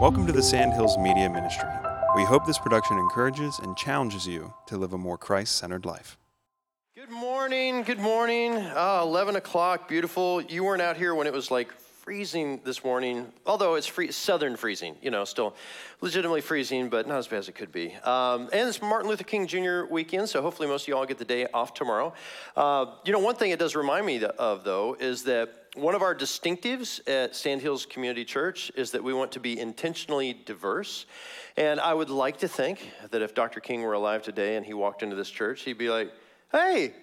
Welcome to the Sandhills Media Ministry. We hope this production encourages and challenges you to live a more Christ centered life. Good morning. Good morning. Uh, 11 o'clock. Beautiful. You weren't out here when it was like freezing this morning, although it's free, southern freezing, you know, still legitimately freezing, but not as bad as it could be. Um, and it's Martin Luther King Jr. weekend, so hopefully most of you all get the day off tomorrow. Uh, you know, one thing it does remind me of, though, is that one of our distinctives at Sandhills Community Church is that we want to be intentionally diverse. And I would like to think that if Dr. King were alive today and he walked into this church, he'd be like, hey,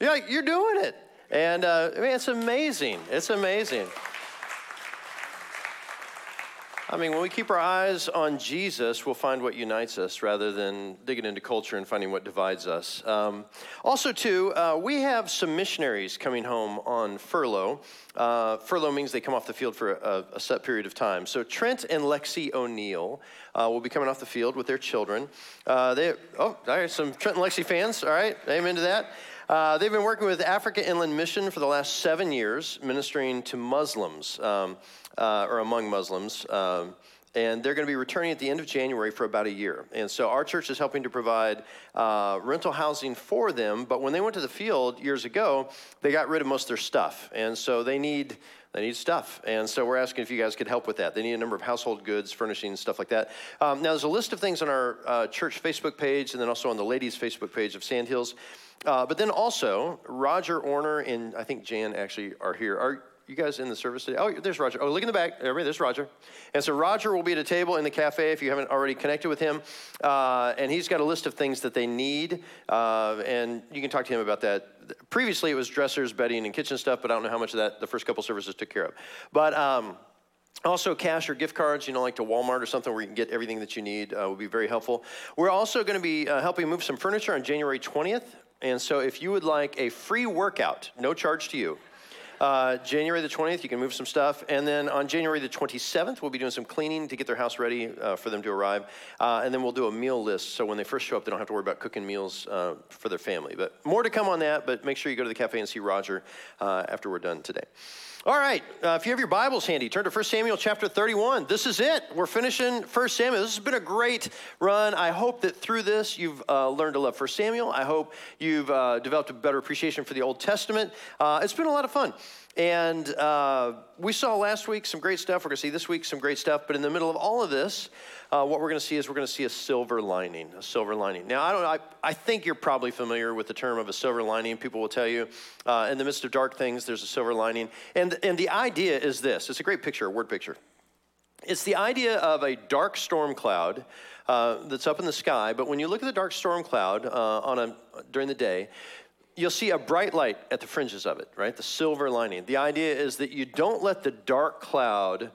you're doing it. And uh, I mean, it's amazing. It's amazing. I mean, when we keep our eyes on Jesus, we'll find what unites us rather than digging into culture and finding what divides us. Um, also, too, uh, we have some missionaries coming home on furlough. Uh, furlough means they come off the field for a, a, set period of time. So Trent and Lexi O'Neill uh, will be coming off the field with their children. Uh, they, oh, all right, some Trent and Lexi fans. All right, amen to that. Uh, they've been working with Africa Inland Mission for the last seven years, ministering to Muslims. Um, uh, or among Muslims. Um, and they're going to be returning at the end of January for about a year. And so our church is helping to provide uh, rental housing for them. But when they went to the field years ago, they got rid of most of their stuff, and so they need they need stuff. And so we're asking if you guys could help with that. They need a number of household goods, furnishings, stuff like that. Um, now, there's a list of things on our uh, church Facebook page and then also on the ladies' Facebook page of Sandhills. Uh, but then also, Roger Orner and I think Jan actually are here. Are, you guys in the service today? Oh, there's Roger. Oh, look in the back. Everybody, there's Roger. And so Roger will be at a table in the cafe if you haven't already connected with him. Uh, and he's got a list of things that they need. Uh, and you can talk to him about that. Previously, it was dressers, bedding, and kitchen stuff, but I don't know how much of that the first couple services took care of. But um, also, cash or gift cards, you know, like to Walmart or something where you can get everything that you need uh, would be very helpful. We're also going to be uh, helping move some furniture on January 20th. And so, if you would like a free workout, no charge to you, uh, January the 20th, you can move some stuff. And then on January the 27th, we'll be doing some cleaning to get their house ready uh, for them to arrive. Uh, and then we'll do a meal list so when they first show up, they don't have to worry about cooking meals uh, for their family. But more to come on that, but make sure you go to the cafe and see Roger uh, after we're done today. All right, uh, if you have your Bibles handy, turn to 1 Samuel chapter 31. This is it. We're finishing 1 Samuel. This has been a great run. I hope that through this you've uh, learned to love 1 Samuel. I hope you've uh, developed a better appreciation for the Old Testament. Uh, it's been a lot of fun. And uh, we saw last week some great stuff. We're going to see this week some great stuff. But in the middle of all of this, uh, what we're going to see is we're going to see a silver lining. A silver lining. Now, I don't. I, I think you're probably familiar with the term of a silver lining. People will tell you, uh, in the midst of dark things, there's a silver lining. And and the idea is this. It's a great picture, a word picture. It's the idea of a dark storm cloud uh, that's up in the sky. But when you look at the dark storm cloud uh, on a during the day, you'll see a bright light at the fringes of it, right? The silver lining. The idea is that you don't let the dark cloud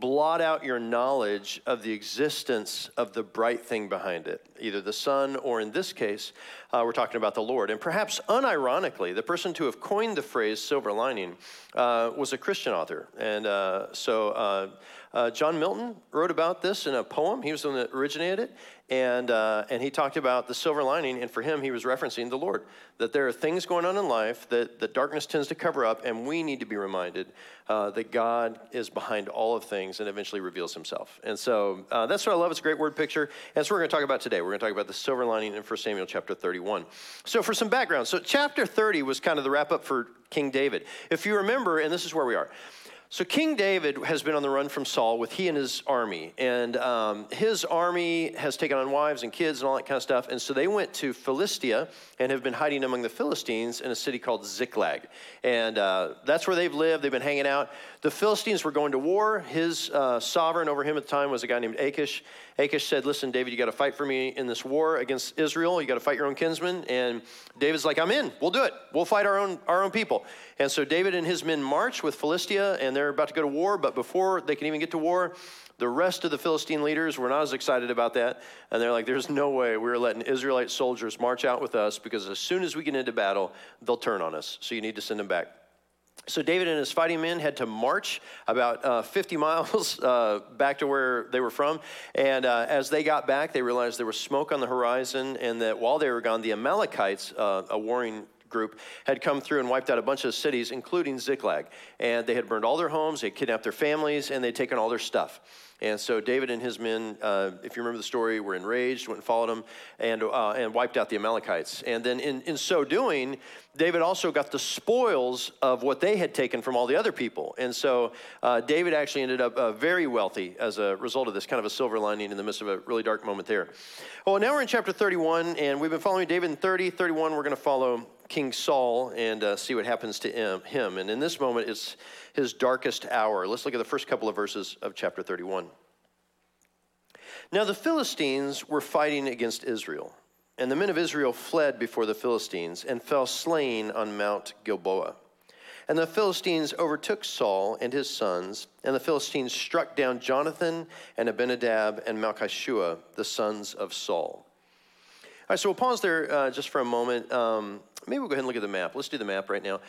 blot out your knowledge of the existence of the bright thing behind it, either the sun or in this case, uh, we're talking about the Lord. And perhaps unironically, the person to have coined the phrase silver lining uh, was a Christian author. And uh, so uh, uh, John Milton wrote about this in a poem. He was the one that originated it. And, uh, and he talked about the silver lining, and for him, he was referencing the Lord. That there are things going on in life that, that darkness tends to cover up, and we need to be reminded that God is behind all of things and eventually reveals himself. And so that's what I love. It's a great word picture. And what we're going to talk about today. We're going to talk about the silver lining in 1 Samuel chapter 31. So, for some background, so chapter 30 was kind of the wrap up for King David. If you remember, and this is where we are. So King David has been on the run from Saul with he and his army, and um, his army has taken on wives and kids and all that kind of stuff. And so they went to Philistia and have been hiding among the Philistines in a city called Ziklag, and uh, that's where they've lived. They've been hanging out. The Philistines were going to war. His uh, sovereign over him at the time was a guy named Achish. Achish said, "Listen, David, you got to fight for me in this war against Israel. You got to fight your own kinsmen." And David's like, "I'm in. We'll do it. We'll fight our own our own people." And so David and his men march with Philistia, and they're about to go to war. But before they can even get to war, the rest of the Philistine leaders were not as excited about that. And they're like, there's no way we're letting Israelite soldiers march out with us because as soon as we get into battle, they'll turn on us. So you need to send them back. So David and his fighting men had to march about uh, 50 miles uh, back to where they were from. And uh, as they got back, they realized there was smoke on the horizon, and that while they were gone, the Amalekites, uh, a warring group had come through and wiped out a bunch of cities, including Ziklag. And they had burned all their homes, they had kidnapped their families, and they'd taken all their stuff. And so David and his men, uh, if you remember the story, were enraged, went and followed him, and, uh, and wiped out the Amalekites. And then in, in so doing, David also got the spoils of what they had taken from all the other people. And so uh, David actually ended up uh, very wealthy as a result of this, kind of a silver lining in the midst of a really dark moment there. Well, now we're in chapter 31, and we've been following David in 30. 31, we're going to follow King Saul and uh, see what happens to him. And in this moment, it's his darkest hour. Let's look at the first couple of verses of chapter 31. Now, the Philistines were fighting against Israel. And the men of Israel fled before the Philistines and fell slain on Mount Gilboa. And the Philistines overtook Saul and his sons, and the Philistines struck down Jonathan and Abinadab and Malchishua, the sons of Saul. All right, so we'll pause there uh, just for a moment. Um, maybe we'll go ahead and look at the map. Let's do the map right now.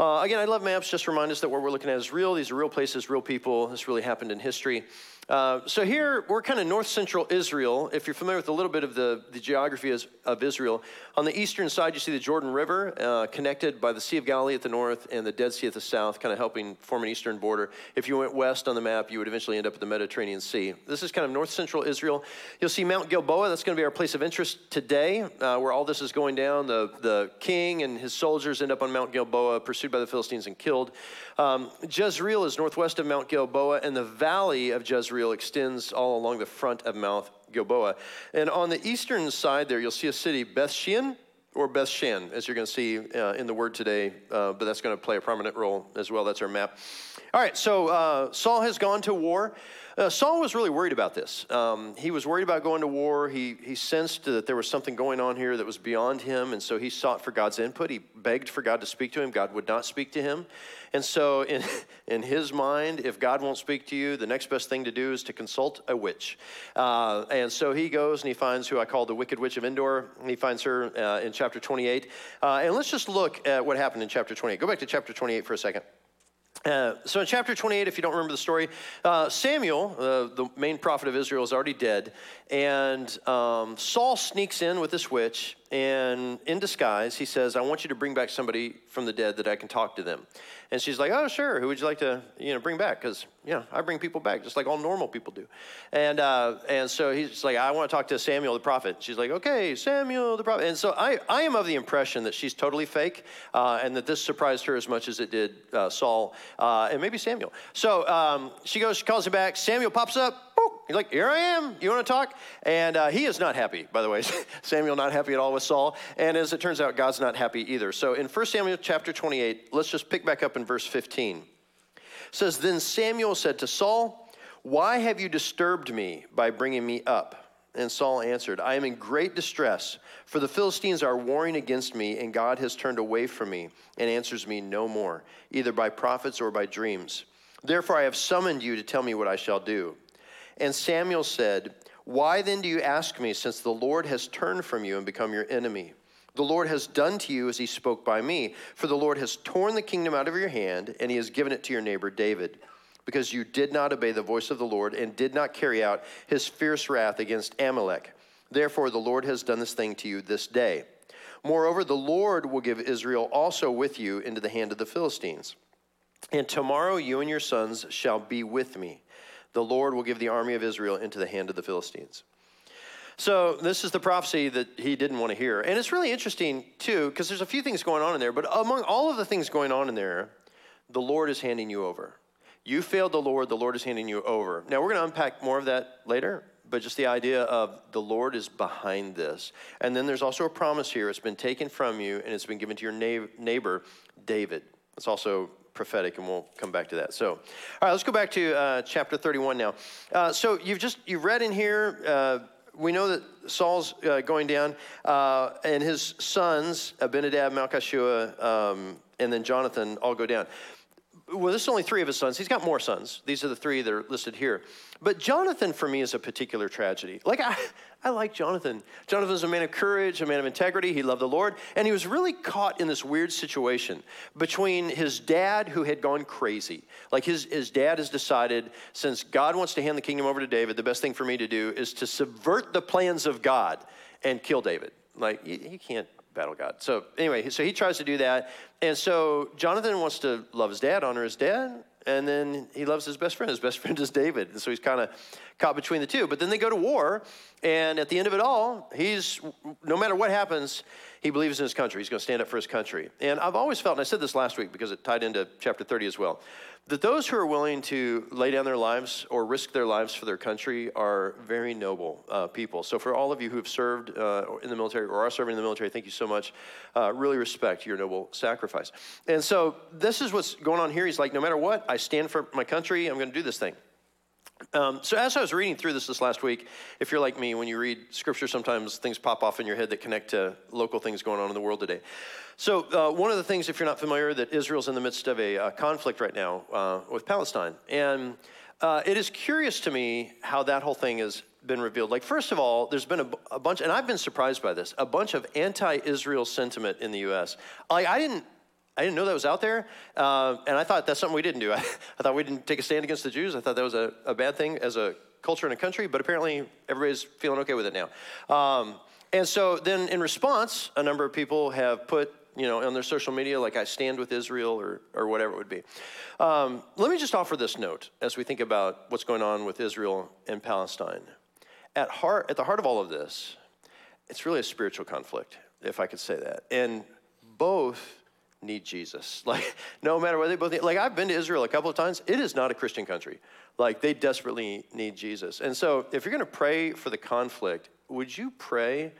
Uh, again, I love maps. Just remind us that what we're looking at is real. These are real places, real people. This really happened in history. Uh, so here we're kind of north central Israel. If you're familiar with a little bit of the, the geography of Israel, on the eastern side you see the Jordan River uh, connected by the Sea of Galilee at the north and the Dead Sea at the south, kind of helping form an eastern border. If you went west on the map, you would eventually end up at the Mediterranean Sea. This is kind of north central Israel. You'll see Mount Gilboa. That's going to be our place of interest today, uh, where all this is going down. The, the king and his soldiers end up on Mount Gilboa, pursued by the Philistines and killed. Um, Jezreel is northwest of Mount Gilboa, and the valley of Jezreel extends all along the front of Mount Gilboa. And on the eastern side there, you'll see a city, Beth Shean or Beth Shan, as you're going to see uh, in the word today, uh, but that's going to play a prominent role as well. That's our map. All right, so uh, Saul has gone to war. Uh, Saul was really worried about this. Um, he was worried about going to war. He, he sensed that there was something going on here that was beyond him, and so he sought for God's input. He begged for God to speak to him. God would not speak to him. And so, in, in his mind, if God won't speak to you, the next best thing to do is to consult a witch. Uh, and so he goes and he finds who I call the Wicked Witch of Endor. He finds her uh, in chapter 28. Uh, and let's just look at what happened in chapter 28. Go back to chapter 28 for a second. Uh, so in chapter 28, if you don't remember the story, uh, Samuel, uh, the main prophet of Israel, is already dead. And um, Saul sneaks in with this witch, and in disguise, he says, I want you to bring back somebody from the dead that I can talk to them. And she's like, oh, sure. Who would you like to, you know, bring back? Because, you know, I bring people back just like all normal people do. And, uh, and so he's like, I want to talk to Samuel the prophet. She's like, okay, Samuel the prophet. And so I, I am of the impression that she's totally fake uh, and that this surprised her as much as it did uh, Saul uh, and maybe Samuel. So um, she goes, she calls him back. Samuel pops up. He's like, Here I am. You want to talk? And uh, he is not happy, by the way. Samuel not happy at all with Saul. And as it turns out, God's not happy either. So in 1 Samuel chapter 28, let's just pick back up in verse 15. It says, Then Samuel said to Saul, Why have you disturbed me by bringing me up? And Saul answered, I am in great distress, for the Philistines are warring against me, and God has turned away from me and answers me no more, either by prophets or by dreams. Therefore, I have summoned you to tell me what I shall do. And Samuel said, Why then do you ask me, since the Lord has turned from you and become your enemy? The Lord has done to you as he spoke by me, for the Lord has torn the kingdom out of your hand, and he has given it to your neighbor David, because you did not obey the voice of the Lord and did not carry out his fierce wrath against Amalek. Therefore, the Lord has done this thing to you this day. Moreover, the Lord will give Israel also with you into the hand of the Philistines. And tomorrow you and your sons shall be with me the Lord will give the army of Israel into the hand of the Philistines. So, this is the prophecy that he didn't want to hear. And it's really interesting, too, because there's a few things going on in there. But among all of the things going on in there, the Lord is handing you over. You failed the Lord, the Lord is handing you over. Now, we're going to unpack more of that later, but just the idea of the Lord is behind this. And then there's also a promise here it's been taken from you and it's been given to your neighbor, David. It's also prophetic, and we'll come back to that. So, all right, let's go back to uh, chapter 31 now. Uh, so you've just you've read in here. Uh, we know that Saul's uh, going down, uh, and his sons Abinadab, Malchishua, um, and then Jonathan all go down. Well, this is only three of his sons. He's got more sons. These are the three that are listed here. But Jonathan, for me, is a particular tragedy. Like, I, I like Jonathan. Jonathan's a man of courage, a man of integrity. He loved the Lord. And he was really caught in this weird situation between his dad, who had gone crazy. Like, his, his dad has decided, since God wants to hand the kingdom over to David, the best thing for me to do is to subvert the plans of God and kill David. Like, you, you can't battle God. So, anyway, so he tries to do that. And so Jonathan wants to love his dad, honor his dad, and then he loves his best friend. His best friend is David. And so he's kind of caught between the two. But then they go to war, and at the end of it all, he's, no matter what happens, he believes in his country. He's going to stand up for his country. And I've always felt, and I said this last week because it tied into chapter 30 as well, that those who are willing to lay down their lives or risk their lives for their country are very noble uh, people. So, for all of you who have served uh, in the military or are serving in the military, thank you so much. Uh, really respect your noble sacrifice. And so, this is what's going on here. He's like, no matter what, I stand for my country, I'm going to do this thing. Um, so as I was reading through this this last week, if you're like me, when you read scripture, sometimes things pop off in your head that connect to local things going on in the world today. So uh, one of the things, if you're not familiar, that Israel's in the midst of a uh, conflict right now uh, with Palestine, and uh, it is curious to me how that whole thing has been revealed. Like first of all, there's been a, a bunch, and I've been surprised by this, a bunch of anti-Israel sentiment in the U.S. Like I didn't I didn't know that was out there, uh, and I thought that's something we didn't do. I, I, thought we didn't take a stand against the Jews. I thought that was a, a, bad thing as a culture and a country, but apparently everybody's feeling okay with it now. Um, and so then in response, a number of people have put you know, on their social media, like I stand with Israel or, or whatever it would be. Um, let me just offer this note as we think about what's going on with Israel and Palestine. At, heart, at the heart of all of this, it's really a spiritual conflict, if I could say that. And both need Jesus. Like, no matter what they both need. Like, I've been to Israel a couple of times. It is not a Christian country. Like, they desperately need Jesus. And so, if you're going to pray for the conflict, would you pray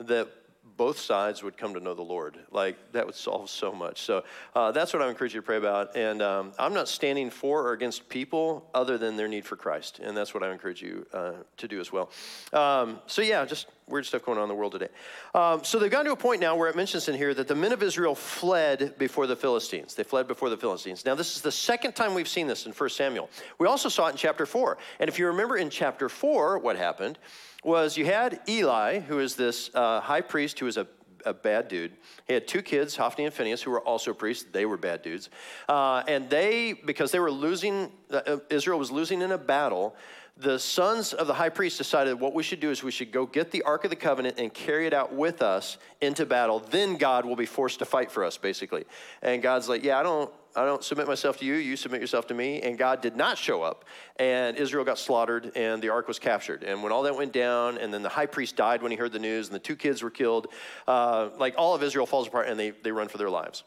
that both sides would come to know the Lord. Like that would solve so much. So uh, that's what I encourage you to pray about. And um, I'm not standing for or against people other than their need for Christ. And that's what I encourage you uh, to do as well. Um, so yeah, just weird stuff going on in the world today. Um, so they've gotten to a point now where it mentions in here that the men of Israel fled before the Philistines. They fled before the Philistines. Now, this is the second time we've seen this in 1 Samuel. We also saw it in chapter 4. And if you remember in chapter 4, what happened was you had Eli, who is this uh, high priest who is a a bad dude. He had two kids, Hophni and Phineas, who were also priests. They were bad dudes. Uh, and they, because they were losing, uh, Israel was losing in a battle, the sons of the high priest decided what we should do is we should go get the Ark of the Covenant and carry it out with us into battle. Then God will be forced to fight for us, basically. And God's like, yeah, I don't, I don't submit myself to you. You submit yourself to me. And God did not show up. And Israel got slaughtered and the ark was captured. And when all that went down, and then the high priest died when he heard the news, and the two kids were killed, uh, like all of Israel falls apart and they, they run for their lives.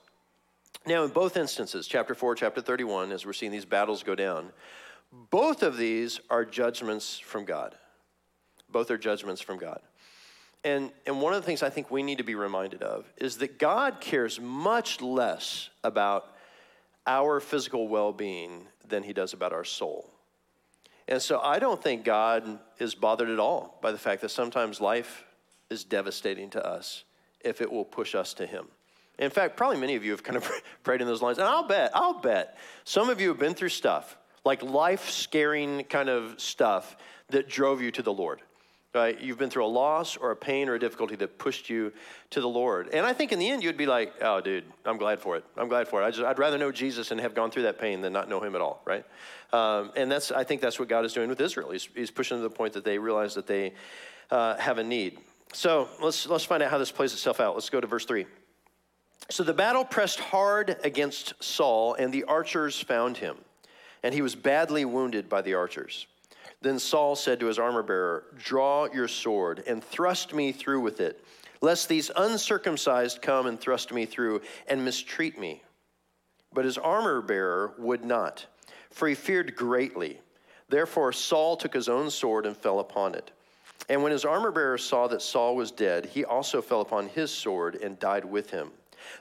Now, in both instances, chapter 4, chapter 31, as we're seeing these battles go down, both of these are judgments from God. Both are judgments from God. And, and one of the things I think we need to be reminded of is that God cares much less about our physical well being than he does about our soul. And so I don't think God is bothered at all by the fact that sometimes life is devastating to us if it will push us to him. In fact, probably many of you have kind of prayed in those lines. And I'll bet, I'll bet some of you have been through stuff like life scaring kind of stuff that drove you to the Lord. Right? You've been through a loss or a pain or a difficulty that pushed you to the Lord. And I think in the end, you'd be like, oh, dude, I'm glad for it. I'm glad for it. I just, I'd rather know Jesus and have gone through that pain than not know him at all, right? Um, and that's, I think that's what God is doing with Israel. He's, he's pushing to the point that they realize that they uh, have a need. So let's, let's find out how this plays itself out. Let's go to verse 3. So the battle pressed hard against Saul, and the archers found him and he was badly wounded by the archers. Then Saul said to his armor bearer, Draw your sword and thrust me through with it, lest these uncircumcised come and thrust me through and mistreat me. But his armor bearer would not, for he feared greatly. Therefore Saul took his own sword and fell upon it. And when his armor bearer saw that Saul was dead, he also fell upon his sword and died with him.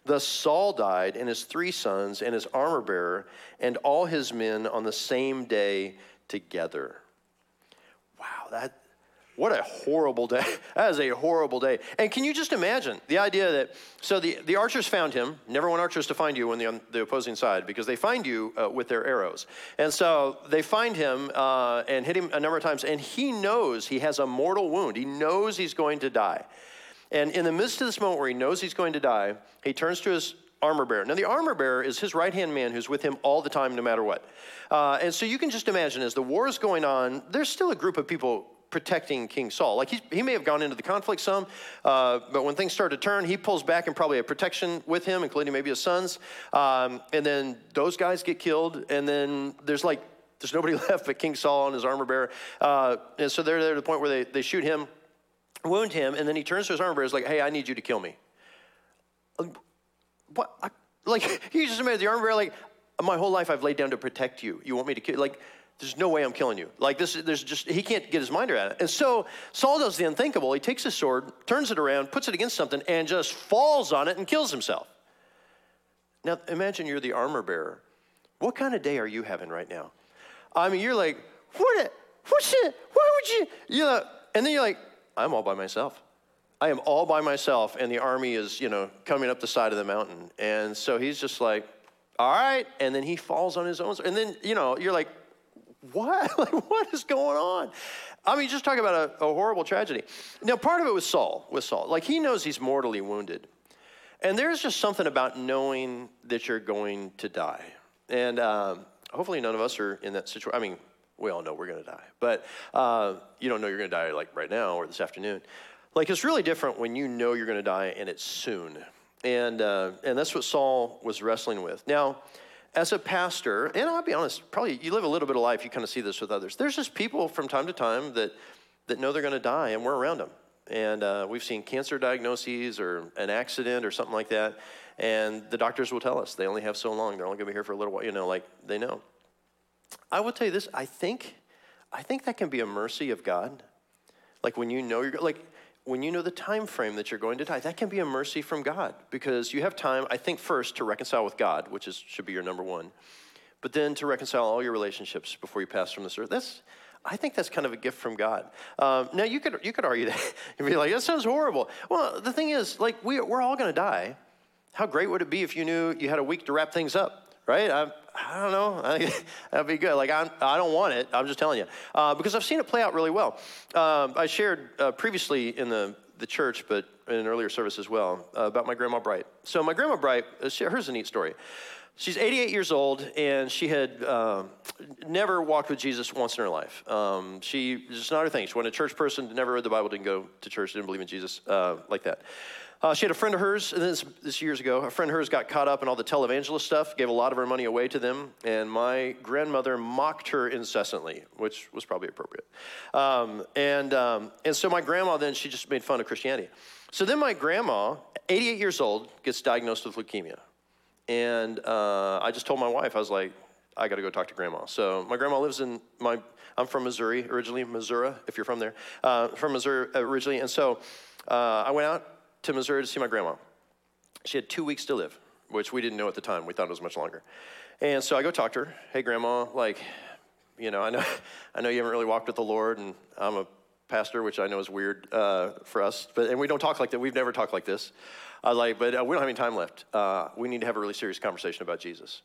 Thus Saul died, and his three sons, and his armor bearer, and all his men on the same day together. Wow, that what a horrible day. That is a horrible day. And can you just imagine the idea that, so the, the archers found him. Never want archers to find you when they're on the opposing side because they find you uh, with their arrows. And so they find him uh, and hit him a number of times, and he knows he has a mortal wound. He knows he's going to die. And in the midst of this moment where he knows he's going to die, he turns to his armor bearer. Now, the armor bearer is his right hand man who's with him all the time, no matter what. Uh, and so you can just imagine as the war is going on, there's still a group of people protecting King Saul. Like he, he may have gone into the conflict some, uh, but when things start to turn, he pulls back and probably a protection with him, including maybe his sons. Um, and then those guys get killed, and then there's like there's nobody left but King Saul and his armor bearer. Uh, and so they're there to the point where they, they shoot him, wound him, and then he turns to his armor bearer is like, hey, I need you to kill me. Um, what? I, like, he just made the armor bearer like, my whole life I've laid down to protect you. You want me to kill? Like, there's no way I'm killing you. Like this, there's just he can't get his mind around it. And so Saul does the unthinkable. He takes his sword, turns it around, puts it against something, and just falls on it and kills himself. Now imagine you're the armor bearer. What kind of day are you having right now? I mean, you're like, what? What's it? Why would you? You know, and then you're like, I'm all by myself. I am all by myself, and the army is, you know, coming up the side of the mountain. And so he's just like, all right. And then he falls on his own. And then, you know, you're like, what? like, what is going on? I mean, just talk about a, a, horrible tragedy. Now, part of it was Saul, with Saul. Like, he knows he's mortally wounded. And there's just something about knowing that you're going to die. And um, hopefully, none of us are in that situation. I mean, we all know we're going to die. But uh, you don't know you're going to die, like, right now or this afternoon. Like, it's really different when you know you're going to die and it's soon. And, uh, and that's what Saul was wrestling with. Now, as a pastor, and I'll be honest, probably you live a little bit of life, you kind of see this with others. There's just people from time to time that, that know they're going to die, and we're around them. And uh, we've seen cancer diagnoses or an accident or something like that. And the doctors will tell us they only have so long. They're only going to be here for a little while. You know, like they know. I will tell you this. I think, I think that can be a mercy of God. Like when you know you're like when you know the time frame that you're going to die, that can be a mercy from God because you have time, I think, first to reconcile with God, which is, should be your number one, but then to reconcile all your relationships before you pass from this earth. That's, I think that's kind of a gift from God. Um, now, you could, you could argue that and be like, that sounds horrible. Well, the thing is, like, we, we're all going to die. How great would it be if you knew you had a week to wrap things up? Right? I, I don't know. That'd be good. Like, I, I don't want it. I'm just telling you. Uh, because I've seen it play out really well. Um, I shared uh, previously in the, the church, but in an earlier service as well, uh, about my grandma Bright. So, my grandma Bright, uh, she, here's a neat story. She's 88 years old, and she had uh, never walked with Jesus once in her life. Um, she just not her thing. She wasn't a church person, never read the Bible, didn't go to church, didn't believe in Jesus uh, like that. Uh, she had a friend of hers, and this, this years ago, a friend of hers got caught up in all the televangelist stuff, gave a lot of her money away to them, and my grandmother mocked her incessantly, which was probably appropriate. Um, and, um, and so my grandma then, she just made fun of Christianity. So then my grandma, 88 years old, gets diagnosed with leukemia. And uh, I just told my wife, I was like, I got to go talk to grandma. So my grandma lives in my, I'm from Missouri originally, Missouri, if you're from there, uh, from Missouri originally. And so uh, I went out to Missouri to see my grandma. She had two weeks to live, which we didn't know at the time. We thought it was much longer. And so I go talk to her. Hey, grandma, like, you know, I know, I know you haven't really walked with the Lord, and I'm a pastor, which I know is weird uh, for us, but and we don't talk like that. We've never talked like this. Was like, but uh, we don't have any time left. Uh, we need to have a really serious conversation about Jesus.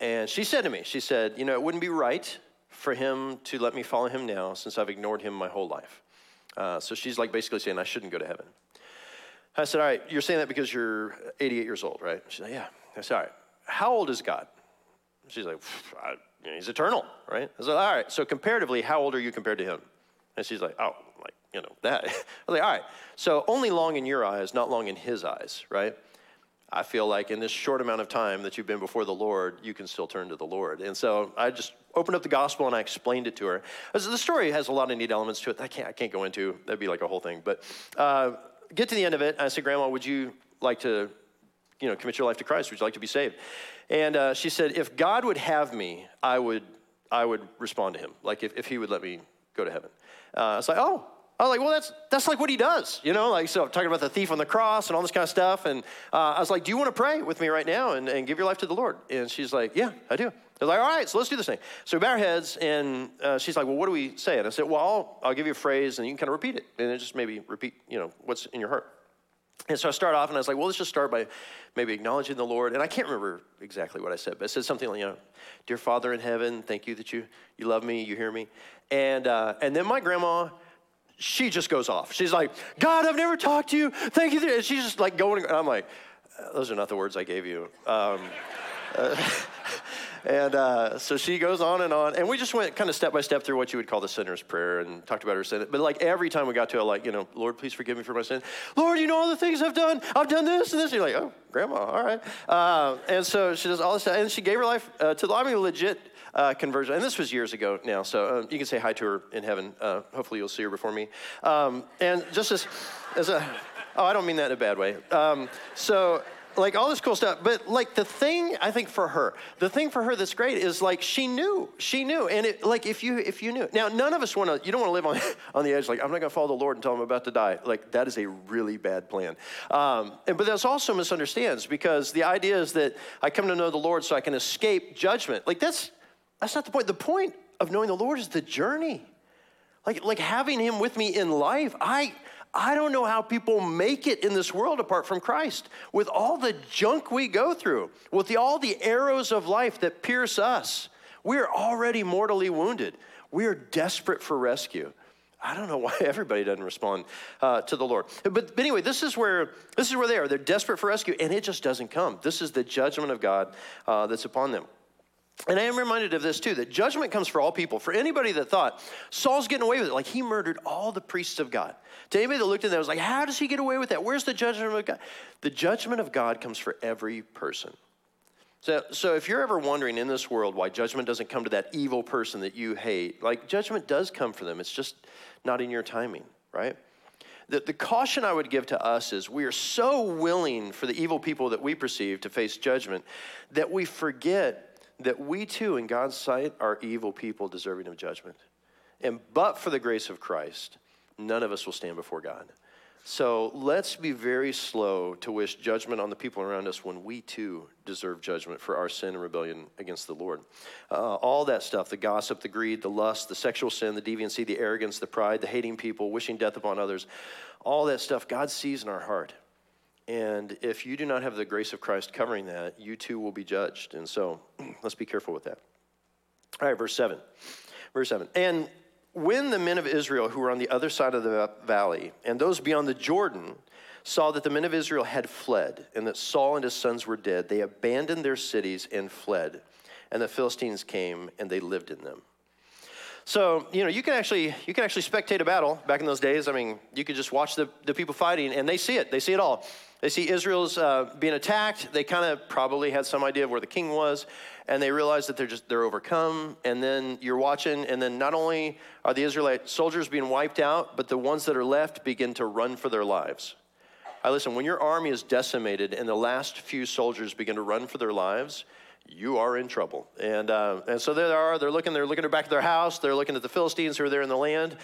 And she said to me, she said, you know, it wouldn't be right for him to let me follow him now since I've ignored him my whole life. Uh, so she's like basically saying I shouldn't go to heaven. I said, All right, you're saying that because you're 88 years old, right? She's like, Yeah. I said, All right, how old is God? She's like, He's eternal, right? I said, All right, so comparatively, how old are you compared to him? And she's like, Oh, like, you know, that. I was like, All right, so only long in your eyes, not long in his eyes, right? I feel like in this short amount of time that you've been before the Lord, you can still turn to the Lord. And so I just opened up the gospel and I explained it to her. The story has a lot of neat elements to it I can't, I can't go into. That'd be like a whole thing. But uh, get to the end of it. I said, Grandma, would you like to, you know, commit your life to Christ? Would you like to be saved? And uh, she said, if God would have me, I would, I would respond to him. Like if, if he would let me go to heaven. Uh, I was like, oh, I was like, well, that's, that's like what he does, you know? Like, so I'm talking about the thief on the cross and all this kind of stuff. And uh, I was like, do you want to pray with me right now and, and give your life to the Lord? And she's like, yeah, I do. They're like, all right, so let's do this thing. So we bow our heads, and uh, she's like, well, what do we say? And I said, well, I'll, I'll give you a phrase, and you can kind of repeat it. And then just maybe repeat, you know, what's in your heart. And so I start off and I was like, well, let's just start by maybe acknowledging the Lord. And I can't remember exactly what I said, but I said something like, you know, Dear Father in heaven, thank you that you, you love me, you hear me. And, uh, and then my grandma, she just goes off. She's like, God, I've never talked to you. Thank you. And she's just like going, I'm like, those are not the words I gave you. Um, uh, and uh, so she goes on and on. And we just went kind of step by step through what you would call the sinner's prayer and talked about her sin. But like every time we got to it, like, you know, Lord, please forgive me for my sin. Lord, you know all the things I've done. I've done this and this. And you're like, oh, grandma, all right. Uh, and so she does all this stuff. And she gave her life uh, to the, I mean, legit uh, conversion. And this was years ago now, so uh, you can say hi to her in heaven. Uh, hopefully, you'll see her before me. Um, and just as, as a, oh, I don't mean that in a bad way. Um, so, like all this cool stuff, but like the thing I think for her, the thing for her that's great is like she knew, she knew, and it like if you if you knew. Now none of us want to. You don't want to live on on the edge. Like I'm not going to follow the Lord until I'm about to die. Like that is a really bad plan. Um, and, but that's also misunderstands because the idea is that I come to know the Lord so I can escape judgment. Like that's that's not the point. The point of knowing the Lord is the journey. Like, like having him with me in life. I, I don't know how people make it in this world apart from Christ. With all the junk we go through, with the, all the arrows of life that pierce us, we're already mortally wounded. We are desperate for rescue. I don't know why everybody doesn't respond uh, to the Lord. But, but, anyway, this is where this is where they are. They're desperate for rescue, and it just doesn't come. This is the judgment of God uh, that's upon them. And I am reminded of this too that judgment comes for all people. For anybody that thought Saul's getting away with it, like he murdered all the priests of God. To anybody that looked at that was like, how does he get away with that? Where's the judgment of God? The judgment of God comes for every person. So, so if you're ever wondering in this world why judgment doesn't come to that evil person that you hate, like judgment does come for them. It's just not in your timing, right? The, the caution I would give to us is we are so willing for the evil people that we perceive to face judgment that we forget that we too, in God's sight, are evil people deserving of judgment. And but for the grace of Christ, none of us will stand before God. So let's be very slow to wish judgment on the people around us when we too deserve judgment for our sin and rebellion against the Lord. Uh, all that stuff the gossip, the greed, the lust, the sexual sin, the deviancy, the arrogance, the pride, the hating people, wishing death upon others all that stuff God sees in our heart. And if you do not have the grace of Christ covering that, you too will be judged. And so let's be careful with that. All right, verse 7. Verse 7. And when the men of Israel who were on the other side of the valley and those beyond the Jordan saw that the men of Israel had fled and that Saul and his sons were dead, they abandoned their cities and fled. And the Philistines came and they lived in them. So, you know, you can actually you can actually spectate a battle back in those days. I mean, you could just watch the, the people fighting and they see it. They see it all. They see Israel's uh, being attacked. They kind of probably had some idea of where the king was, and they realize that they're just they're overcome. And then you're watching, and then not only are the Israelite soldiers being wiped out, but the ones that are left begin to run for their lives. I listen. When your army is decimated and the last few soldiers begin to run for their lives, you are in trouble. And, uh, and so there they are, they're looking, they're looking back at their house, they're looking at the Philistines who are there in the land,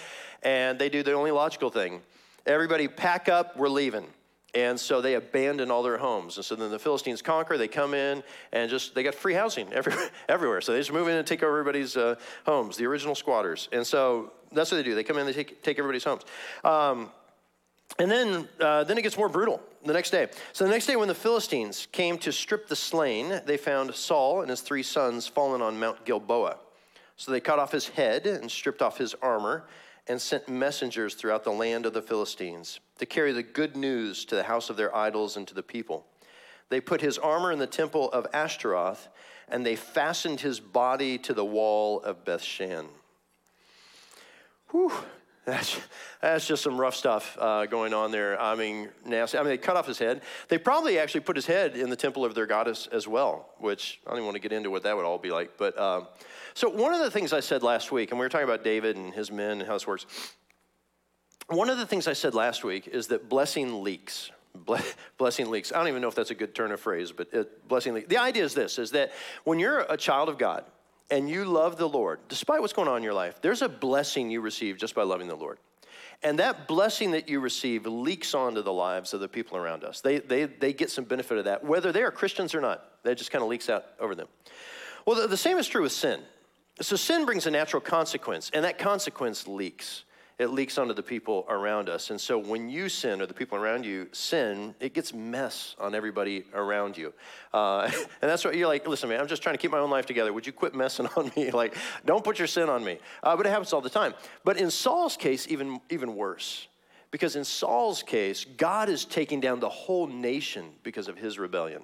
and they do the only logical thing. Everybody pack up, we're leaving. And so they abandon all their homes. And so then the Philistines conquer, they come in, and just, they got free housing everywhere. everywhere. So they just move in and take over everybody's uh, homes, the original squatters. And so that's what they do. They come in, they take, take everybody's homes. Um, and then, uh, then it gets more brutal the next day. So the next day, when the Philistines came to strip the slain, they found Saul and his three sons fallen on Mount Gilboa. So they cut off his head and stripped off his armor and sent messengers throughout the land of the Philistines to carry the good news to the house of their idols and to the people. They put his armor in the temple of Ashtaroth, and they fastened his body to the wall of Bethshan. Whew, that's, that's just some rough stuff uh, going on there. I mean, nasty. I mean, they cut off his head. They probably actually put his head in the temple of their goddess as well, which I don't even want to get into what that would all be like. But um, so, one of the things I said last week, and we were talking about David and his men and how this works. One of the things I said last week is that blessing leaks. blessing leaks. I don't even know if that's a good turn of phrase, but it, blessing leaks. The idea is this: is that when you're a child of God and you love the Lord, despite what's going on in your life, there's a blessing you receive just by loving the Lord. And that blessing that you receive leaks onto the lives of the people around us. They, they, they get some benefit of that, whether they are Christians or not. That just kind of leaks out over them. Well, the, the same is true with sin. So sin brings a natural consequence, and that consequence leaks. It leaks onto the people around us. And so when you sin or the people around you sin, it gets mess on everybody around you. Uh, and that's what you're like, listen, man, I'm just trying to keep my own life together. Would you quit messing on me? Like, don't put your sin on me. Uh, but it happens all the time. But in Saul's case, even, even worse. Because in Saul's case, God is taking down the whole nation because of his rebellion.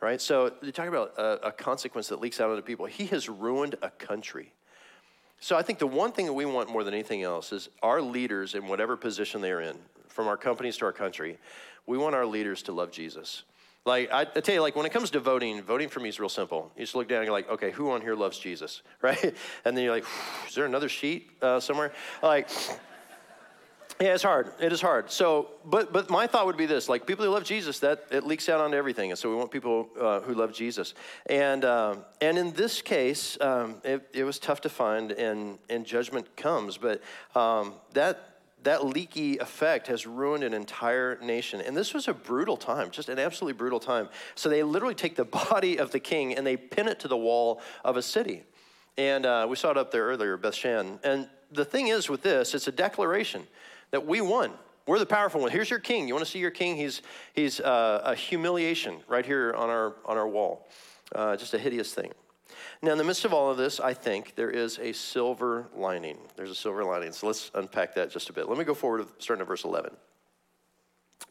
Right? So you talk about a, a consequence that leaks out onto people. He has ruined a country. So I think the one thing that we want more than anything else is our leaders in whatever position they're in, from our companies to our country, we want our leaders to love Jesus. Like I, I, tell you, like when it comes to voting, voting for me is real simple. You just look down and you're like, okay, who on here loves Jesus, right? And then you're like, is there another sheet uh, somewhere? Like, yeah, it's hard. It is hard. So, but but my thought would be this: like people who love Jesus, that it leaks out onto everything, and so we want people uh, who love Jesus. And um, and in this case, um, it, it, was tough to find, and and judgment comes. But um, that that leaky effect has ruined an entire nation. And this was a brutal time, just an absolutely brutal time. So they literally take the body of the king and they pin it to the wall of a city. And uh, we saw it up there earlier, Bethshan. And the thing is with this, it's a declaration that we won. We're the powerful one. Here's your king. You want to see your king? He's, he's uh, a humiliation right here on our, on our wall. Uh, just a hideous thing. Now, in the midst of all of this, I think there is a silver lining. There's a silver lining. So let's unpack that just a bit. Let me go forward, starting at verse 11.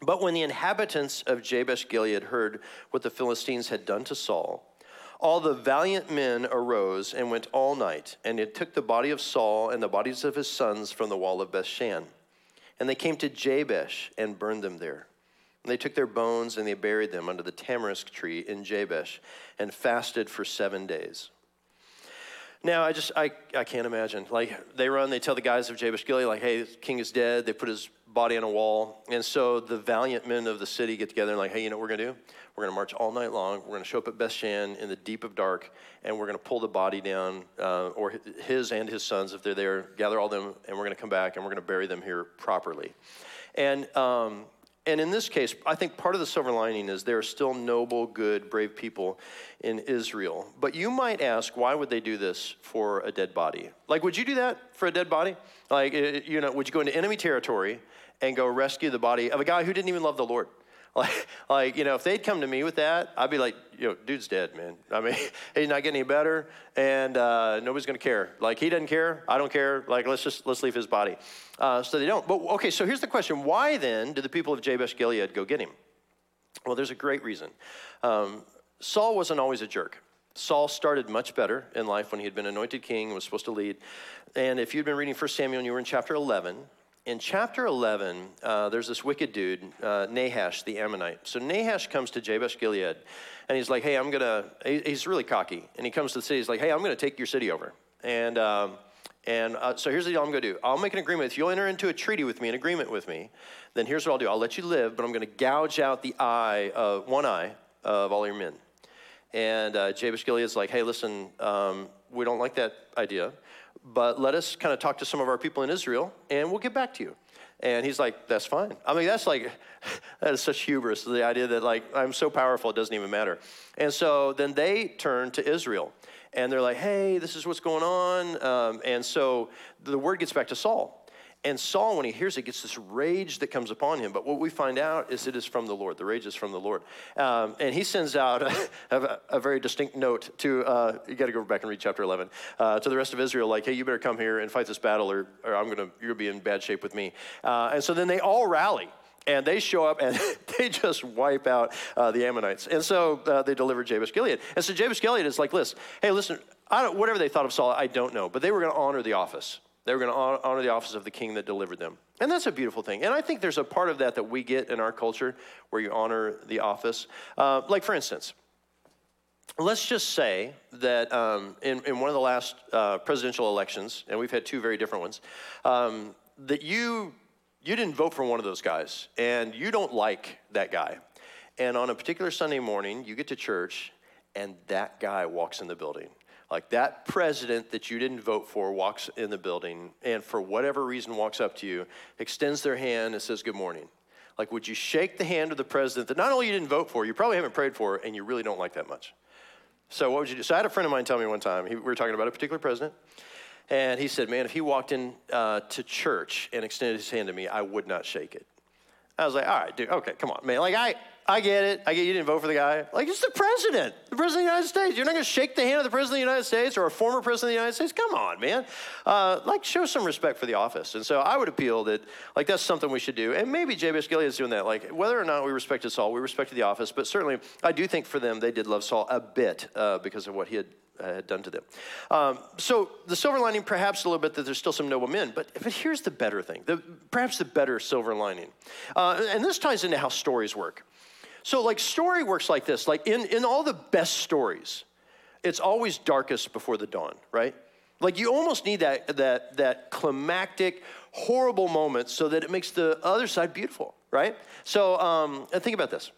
But when the inhabitants of Jabesh Gilead heard what the Philistines had done to Saul, all the valiant men arose and went all night, and it took the body of Saul and the bodies of his sons from the wall of Bethshan. And they came to Jabesh and burned them there. And they took their bones and they buried them under the tamarisk tree in Jabesh and fasted for seven days. Now, I just, I, I can't imagine. Like, they run, they tell the guys of Jabesh Gilead, like, hey, king is dead. They put his body on a wall. And so the valiant men of the city get together and, like, hey, you know what we're to do? We're to march all night long. We're to show up at Bethshan in the deep of dark, and we're to pull the body down, uh, or his and his sons, if they're there, gather all them, and we're to come back and we're to bury them here properly. And, um, and in this case, I think part of the silver lining is there are still noble, good, brave people in Israel. But you might ask, why would they do this for a dead body? Like, would you do that for a dead body? Like, you know, would you go into enemy territory and go rescue the body of a guy who didn't even love the Lord? Like, like, you know, if they'd come to me with that, I'd be like, know, dude's dead, man. I mean, he's not getting any better, and uh, nobody's to care. Like, he doesn't care. I don't care. Like, let's just let's leave his body. Uh, so they don't. But okay, so here's the question: Why then did the people of Jabesh Gilead go get him? Well, there's a great reason. Um, Saul wasn't always a jerk. Saul started much better in life when he had been anointed king, and was supposed to lead. And if you'd been reading 1 Samuel and you were in chapter 11, in chapter 11, uh, there's this wicked dude, uh, Nahash the Ammonite. So Nahash comes to Jabesh Gilead, and he's like, "Hey, I'm gonna." He's really cocky, and he comes to the city. He's like, "Hey, I'm gonna take your city over." And um, and uh, so here's the deal I'm gonna do. I'll make an agreement. If you'll enter into a treaty with me, an agreement with me, then here's what I'll do. I'll let you live, but I'm gonna gouge out the eye, uh, one eye of all your men. And uh, Jabesh Gilead's like, "Hey, listen, um, we don't like that idea." But let us kind of talk to some of our people in Israel and we'll get back to you. And he's like, that's fine. I mean, that's like, that is such hubris, the idea that, like, I'm so powerful, it doesn't even matter. And so then they turn to Israel and they're like, hey, this is what's going on. Um, and so the word gets back to Saul. And Saul, when he hears it, gets this rage that comes upon him. But what we find out is it is from the Lord. The rage is from the Lord. Um, and he sends out a, a, very distinct note to, uh, you got to go back and read chapter 11, uh, to the rest of Israel, like, hey, you better come here and fight this battle, or, or I'm going to, you're going to be in bad shape with me. Uh, and so then they all rally and they show up and they just wipe out uh, the Ammonites. And so uh, they deliver Jabesh Gilead. And so Jabesh Gilead is like, listen, hey, listen, whatever they thought of Saul, I don't know, but they were going to honor the office. They were going to honor the office of the king that delivered them. And that's a beautiful thing. And I think there's a part of that that we get in our culture where you honor the office. Uh, like, for instance, let's just say that um, in, in, one of the last uh, presidential elections, and we've had two very different ones, um, that you, you didn't vote for one of those guys, and you don't like that guy. And on a particular Sunday morning, you get to church, and that guy walks in the building. Like that president that you didn't vote for walks in the building and for whatever reason walks up to you, extends their hand and says, Good morning. Like, would you shake the hand of the president that not only you didn't vote for, you probably haven't prayed for, and you really don't like that much? So, what would you do? So, I had a friend of mine tell me one time, he, we were talking about a particular president, and he said, Man, if he walked in uh, to church and extended his hand to me, I would not shake it. I was like, All right, dude, okay, come on, man. Like, I, I get it. I get you didn't vote for the guy. Like, it's the president, the president of the United States. You're not going to shake the hand of the president of the United States or a former president of the United States. Come on, man. Uh, like, show some respect for the office. And so I would appeal that, like, that's something we should do. And maybe Jabesh Gilead is doing that. Like, whether or not we respected Saul, we respected the office. But certainly, I do think for them, they did love Saul a bit uh, because of what he had uh, had done to them. Um, so the silver lining, perhaps a little bit that there's still some noble men, but, but here's the better thing, the, perhaps the better silver lining. Uh, and this ties into how stories work. So like story works like this, like in, in all the best stories, it's always darkest before the dawn, right? Like you almost need that, that, that climactic, horrible moment so that it makes the other side beautiful, right? So um, and think about this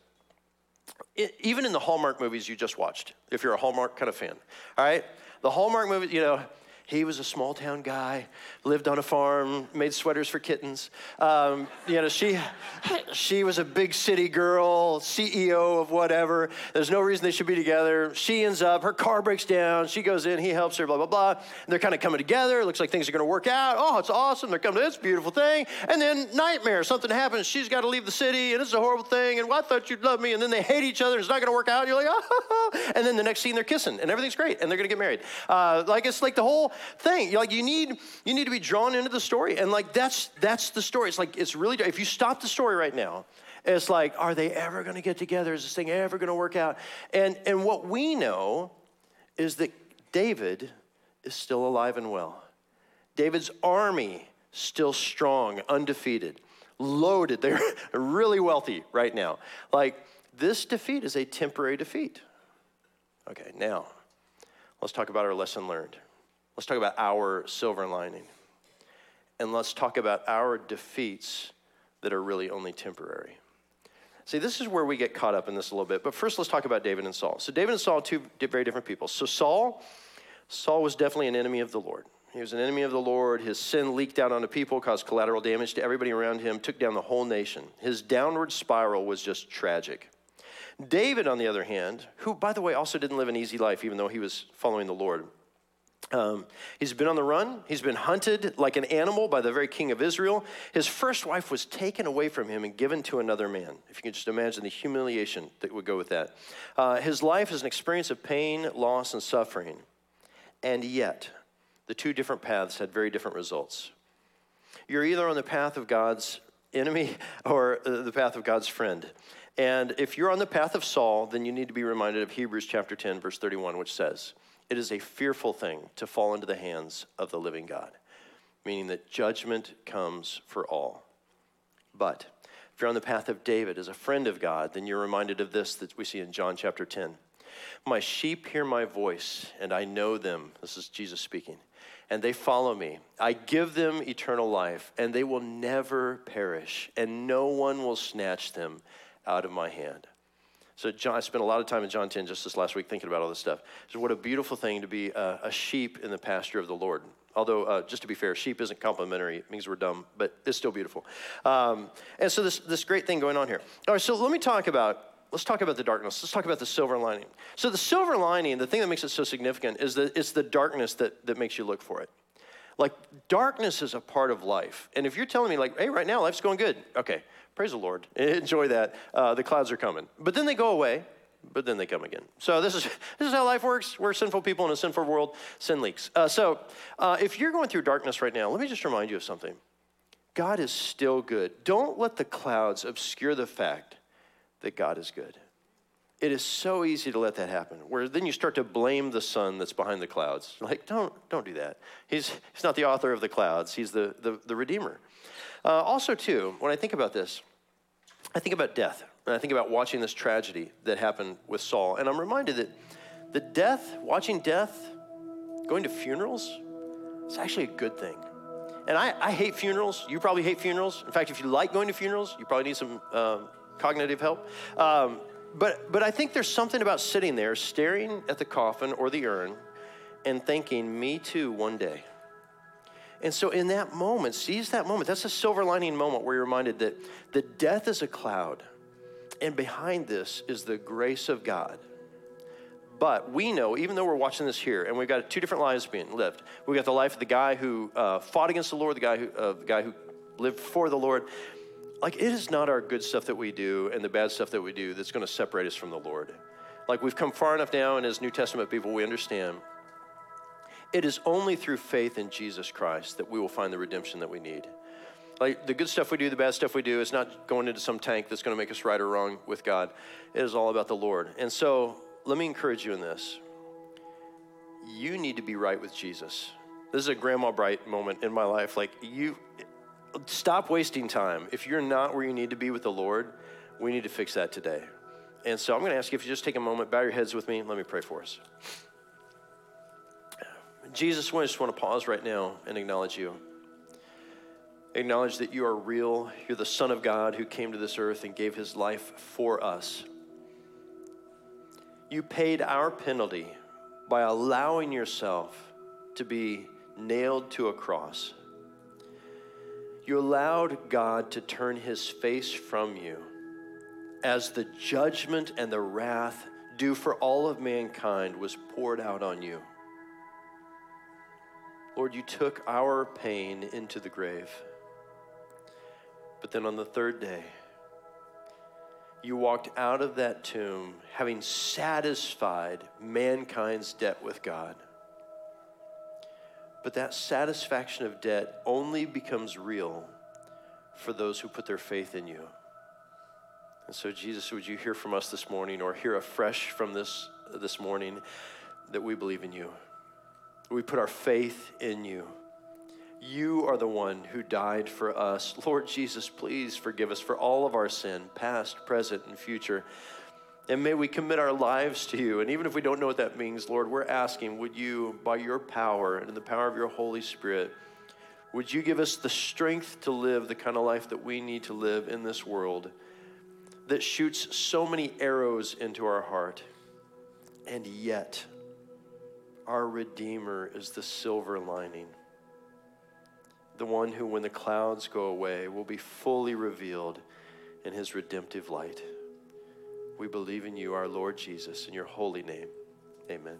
it, even in the Hallmark movies you just watched, if you're a Hallmark kind of fan, all right? The Hallmark movies, you know, he was a small town guy, lived on a farm, made sweaters for kittens. Um, you know, she, she was a big city girl, CEO of whatever. There's no reason they should be together. She ends up, her car breaks down. She goes in, he helps her, blah, blah, blah. And they're kind of coming together. It looks like things are going to work out. Oh, it's awesome. They're coming to this beautiful thing. And then nightmare, something happens. She's got to leave the city, and it's a horrible thing. And well, I thought you'd love me. And then they hate each other. It's not going to work out. You're like, oh. And then the next scene, they're kissing, and everything's great, and they're going to get married. Uh, like, it's like the whole thing. Like you need you need to be drawn into the story, and like that's that's the story. It's like it's really if you stop the story right now, it's like are they ever going to get together? Is this thing ever going to work out? And and what we know is that David is still alive and well. David's army still strong, undefeated, loaded. They're really wealthy right now. Like this defeat is a temporary defeat. Okay, now let's talk about our lesson learned. Let's talk about our silver lining. And let's talk about our defeats that are really only temporary. See, this is where we get caught up in this a little bit. But first, let's talk about David and Saul. So, David and Saul, two very different people. So, Saul, Saul was definitely an enemy of the Lord. He was an enemy of the Lord. His sin leaked out onto people, caused collateral damage to everybody around him, took down the whole nation. His downward spiral was just tragic. David, on the other hand, who, by the way, also didn't live an easy life, even though he was following the Lord, um, he's been on the run. He's been hunted like an animal by the very king of Israel. His first wife was taken away from him and given to another man. If you can just imagine the humiliation that would go with that. Uh, his life is an experience of pain, loss, and suffering. And yet, the two different paths had very different results. You're either on the path of God's enemy or uh, the path of God's friend. And if you're on the path of Saul, then you need to be reminded of Hebrews chapter 10, verse 31, which says, it is a fearful thing to fall into the hands of the living God, meaning that judgment comes for all. But if you're on the path of David as a friend of God, then you're reminded of this that we see in John chapter 10. My sheep hear my voice, and I know them. This is Jesus speaking. And they follow me. I give them eternal life, and they will never perish, and no one will snatch them out of my hand. So John, I spent a lot of time in John 10 just this last week thinking about all this stuff. So what a beautiful thing to be a, a sheep in the pasture of the Lord. Although, uh, just to be fair, sheep isn't complimentary. It means we're dumb, but it's still beautiful. Um, and so this, this great thing going on here. All right, so let me talk about let's talk about the darkness. Let's talk about the silver lining. So the silver lining, the thing that makes it so significant is that it's the darkness that, that makes you look for it. Like darkness is a part of life. And if you're telling me like, hey, right now life's going good, okay, Praise the Lord. Enjoy that. Uh, the clouds are coming. But then they go away, but then they come again. So this is, this is how life works. We're sinful people in a sinful world. Sin leaks. Uh, so uh, if you're going through darkness right now, let me just remind you of something. God is still good. Don't let the clouds obscure the fact that God is good. It is so easy to let that happen. Where then you start to blame the sun that's behind the clouds. Like, don't, don't do that. He's, he's not the author of the clouds, he's the, the, the Redeemer. Uh, also, too, when I think about this, I think about death, and I think about watching this tragedy that happened with Saul, and I'm reminded that the death, watching death, going to funerals, is actually a good thing. And I, I, hate funerals. You probably hate funerals. In fact, if you like going to funerals, you probably need some um, cognitive help. Um, but, but I think there's something about sitting there, staring at the coffin or the urn, and thinking, me too, one day. And so, in that moment, seize that moment. That's a silver lining moment where you're reminded that the death is a cloud, and behind this is the grace of God. But we know, even though we're watching this here, and we've got two different lives being lived. We've got the life of the guy who uh, fought against the Lord, the guy who, uh, the guy who lived for the Lord. like it is not our good stuff that we do and the bad stuff that we do that's going to separate us from the Lord. Like we've come far enough now, and as New Testament people, we understand it is only through faith in Jesus Christ that we will find the redemption that we need. Like the good stuff we do, the bad stuff we do is not going into some tank that's going to make us right or wrong with God. It is all about the Lord. And so let me encourage you in this. You need to be right with Jesus. This is a grandma bright moment in my life. Like you stop wasting time. If you're not where you need to be with the Lord, we need to fix that today. And so I'm going to ask you if you just take a moment, bow your heads with me, let me pray for us. Jesus, I just want to pause right now and acknowledge you. Acknowledge that you are real. You're the Son of God who came to this earth and gave his life for us. You paid our penalty by allowing yourself to be nailed to a cross. You allowed God to turn his face from you as the judgment and the wrath due for all of mankind was poured out on you. Lord, you took our pain into the grave. But then on the third day, you walked out of that tomb having satisfied mankind's debt with God. But that satisfaction of debt only becomes real for those who put their faith in you. And so, Jesus, would you hear from us this morning or hear afresh from this this morning that we believe in you? We put our faith in you. You are the one who died for us. Lord Jesus, please forgive us for all of our sin, past, present, and future. And may we commit our lives to you. And even if we don't know what that means, Lord, we're asking, would you, by your power and in the power of your Holy Spirit, would you give us the strength to live the kind of life that we need to live in this world that shoots so many arrows into our heart, and yet, our Redeemer is the silver lining. The one who, when the clouds go away, will be fully revealed in his redemptive light. We believe in you, our Lord Jesus, in your holy name. Amen.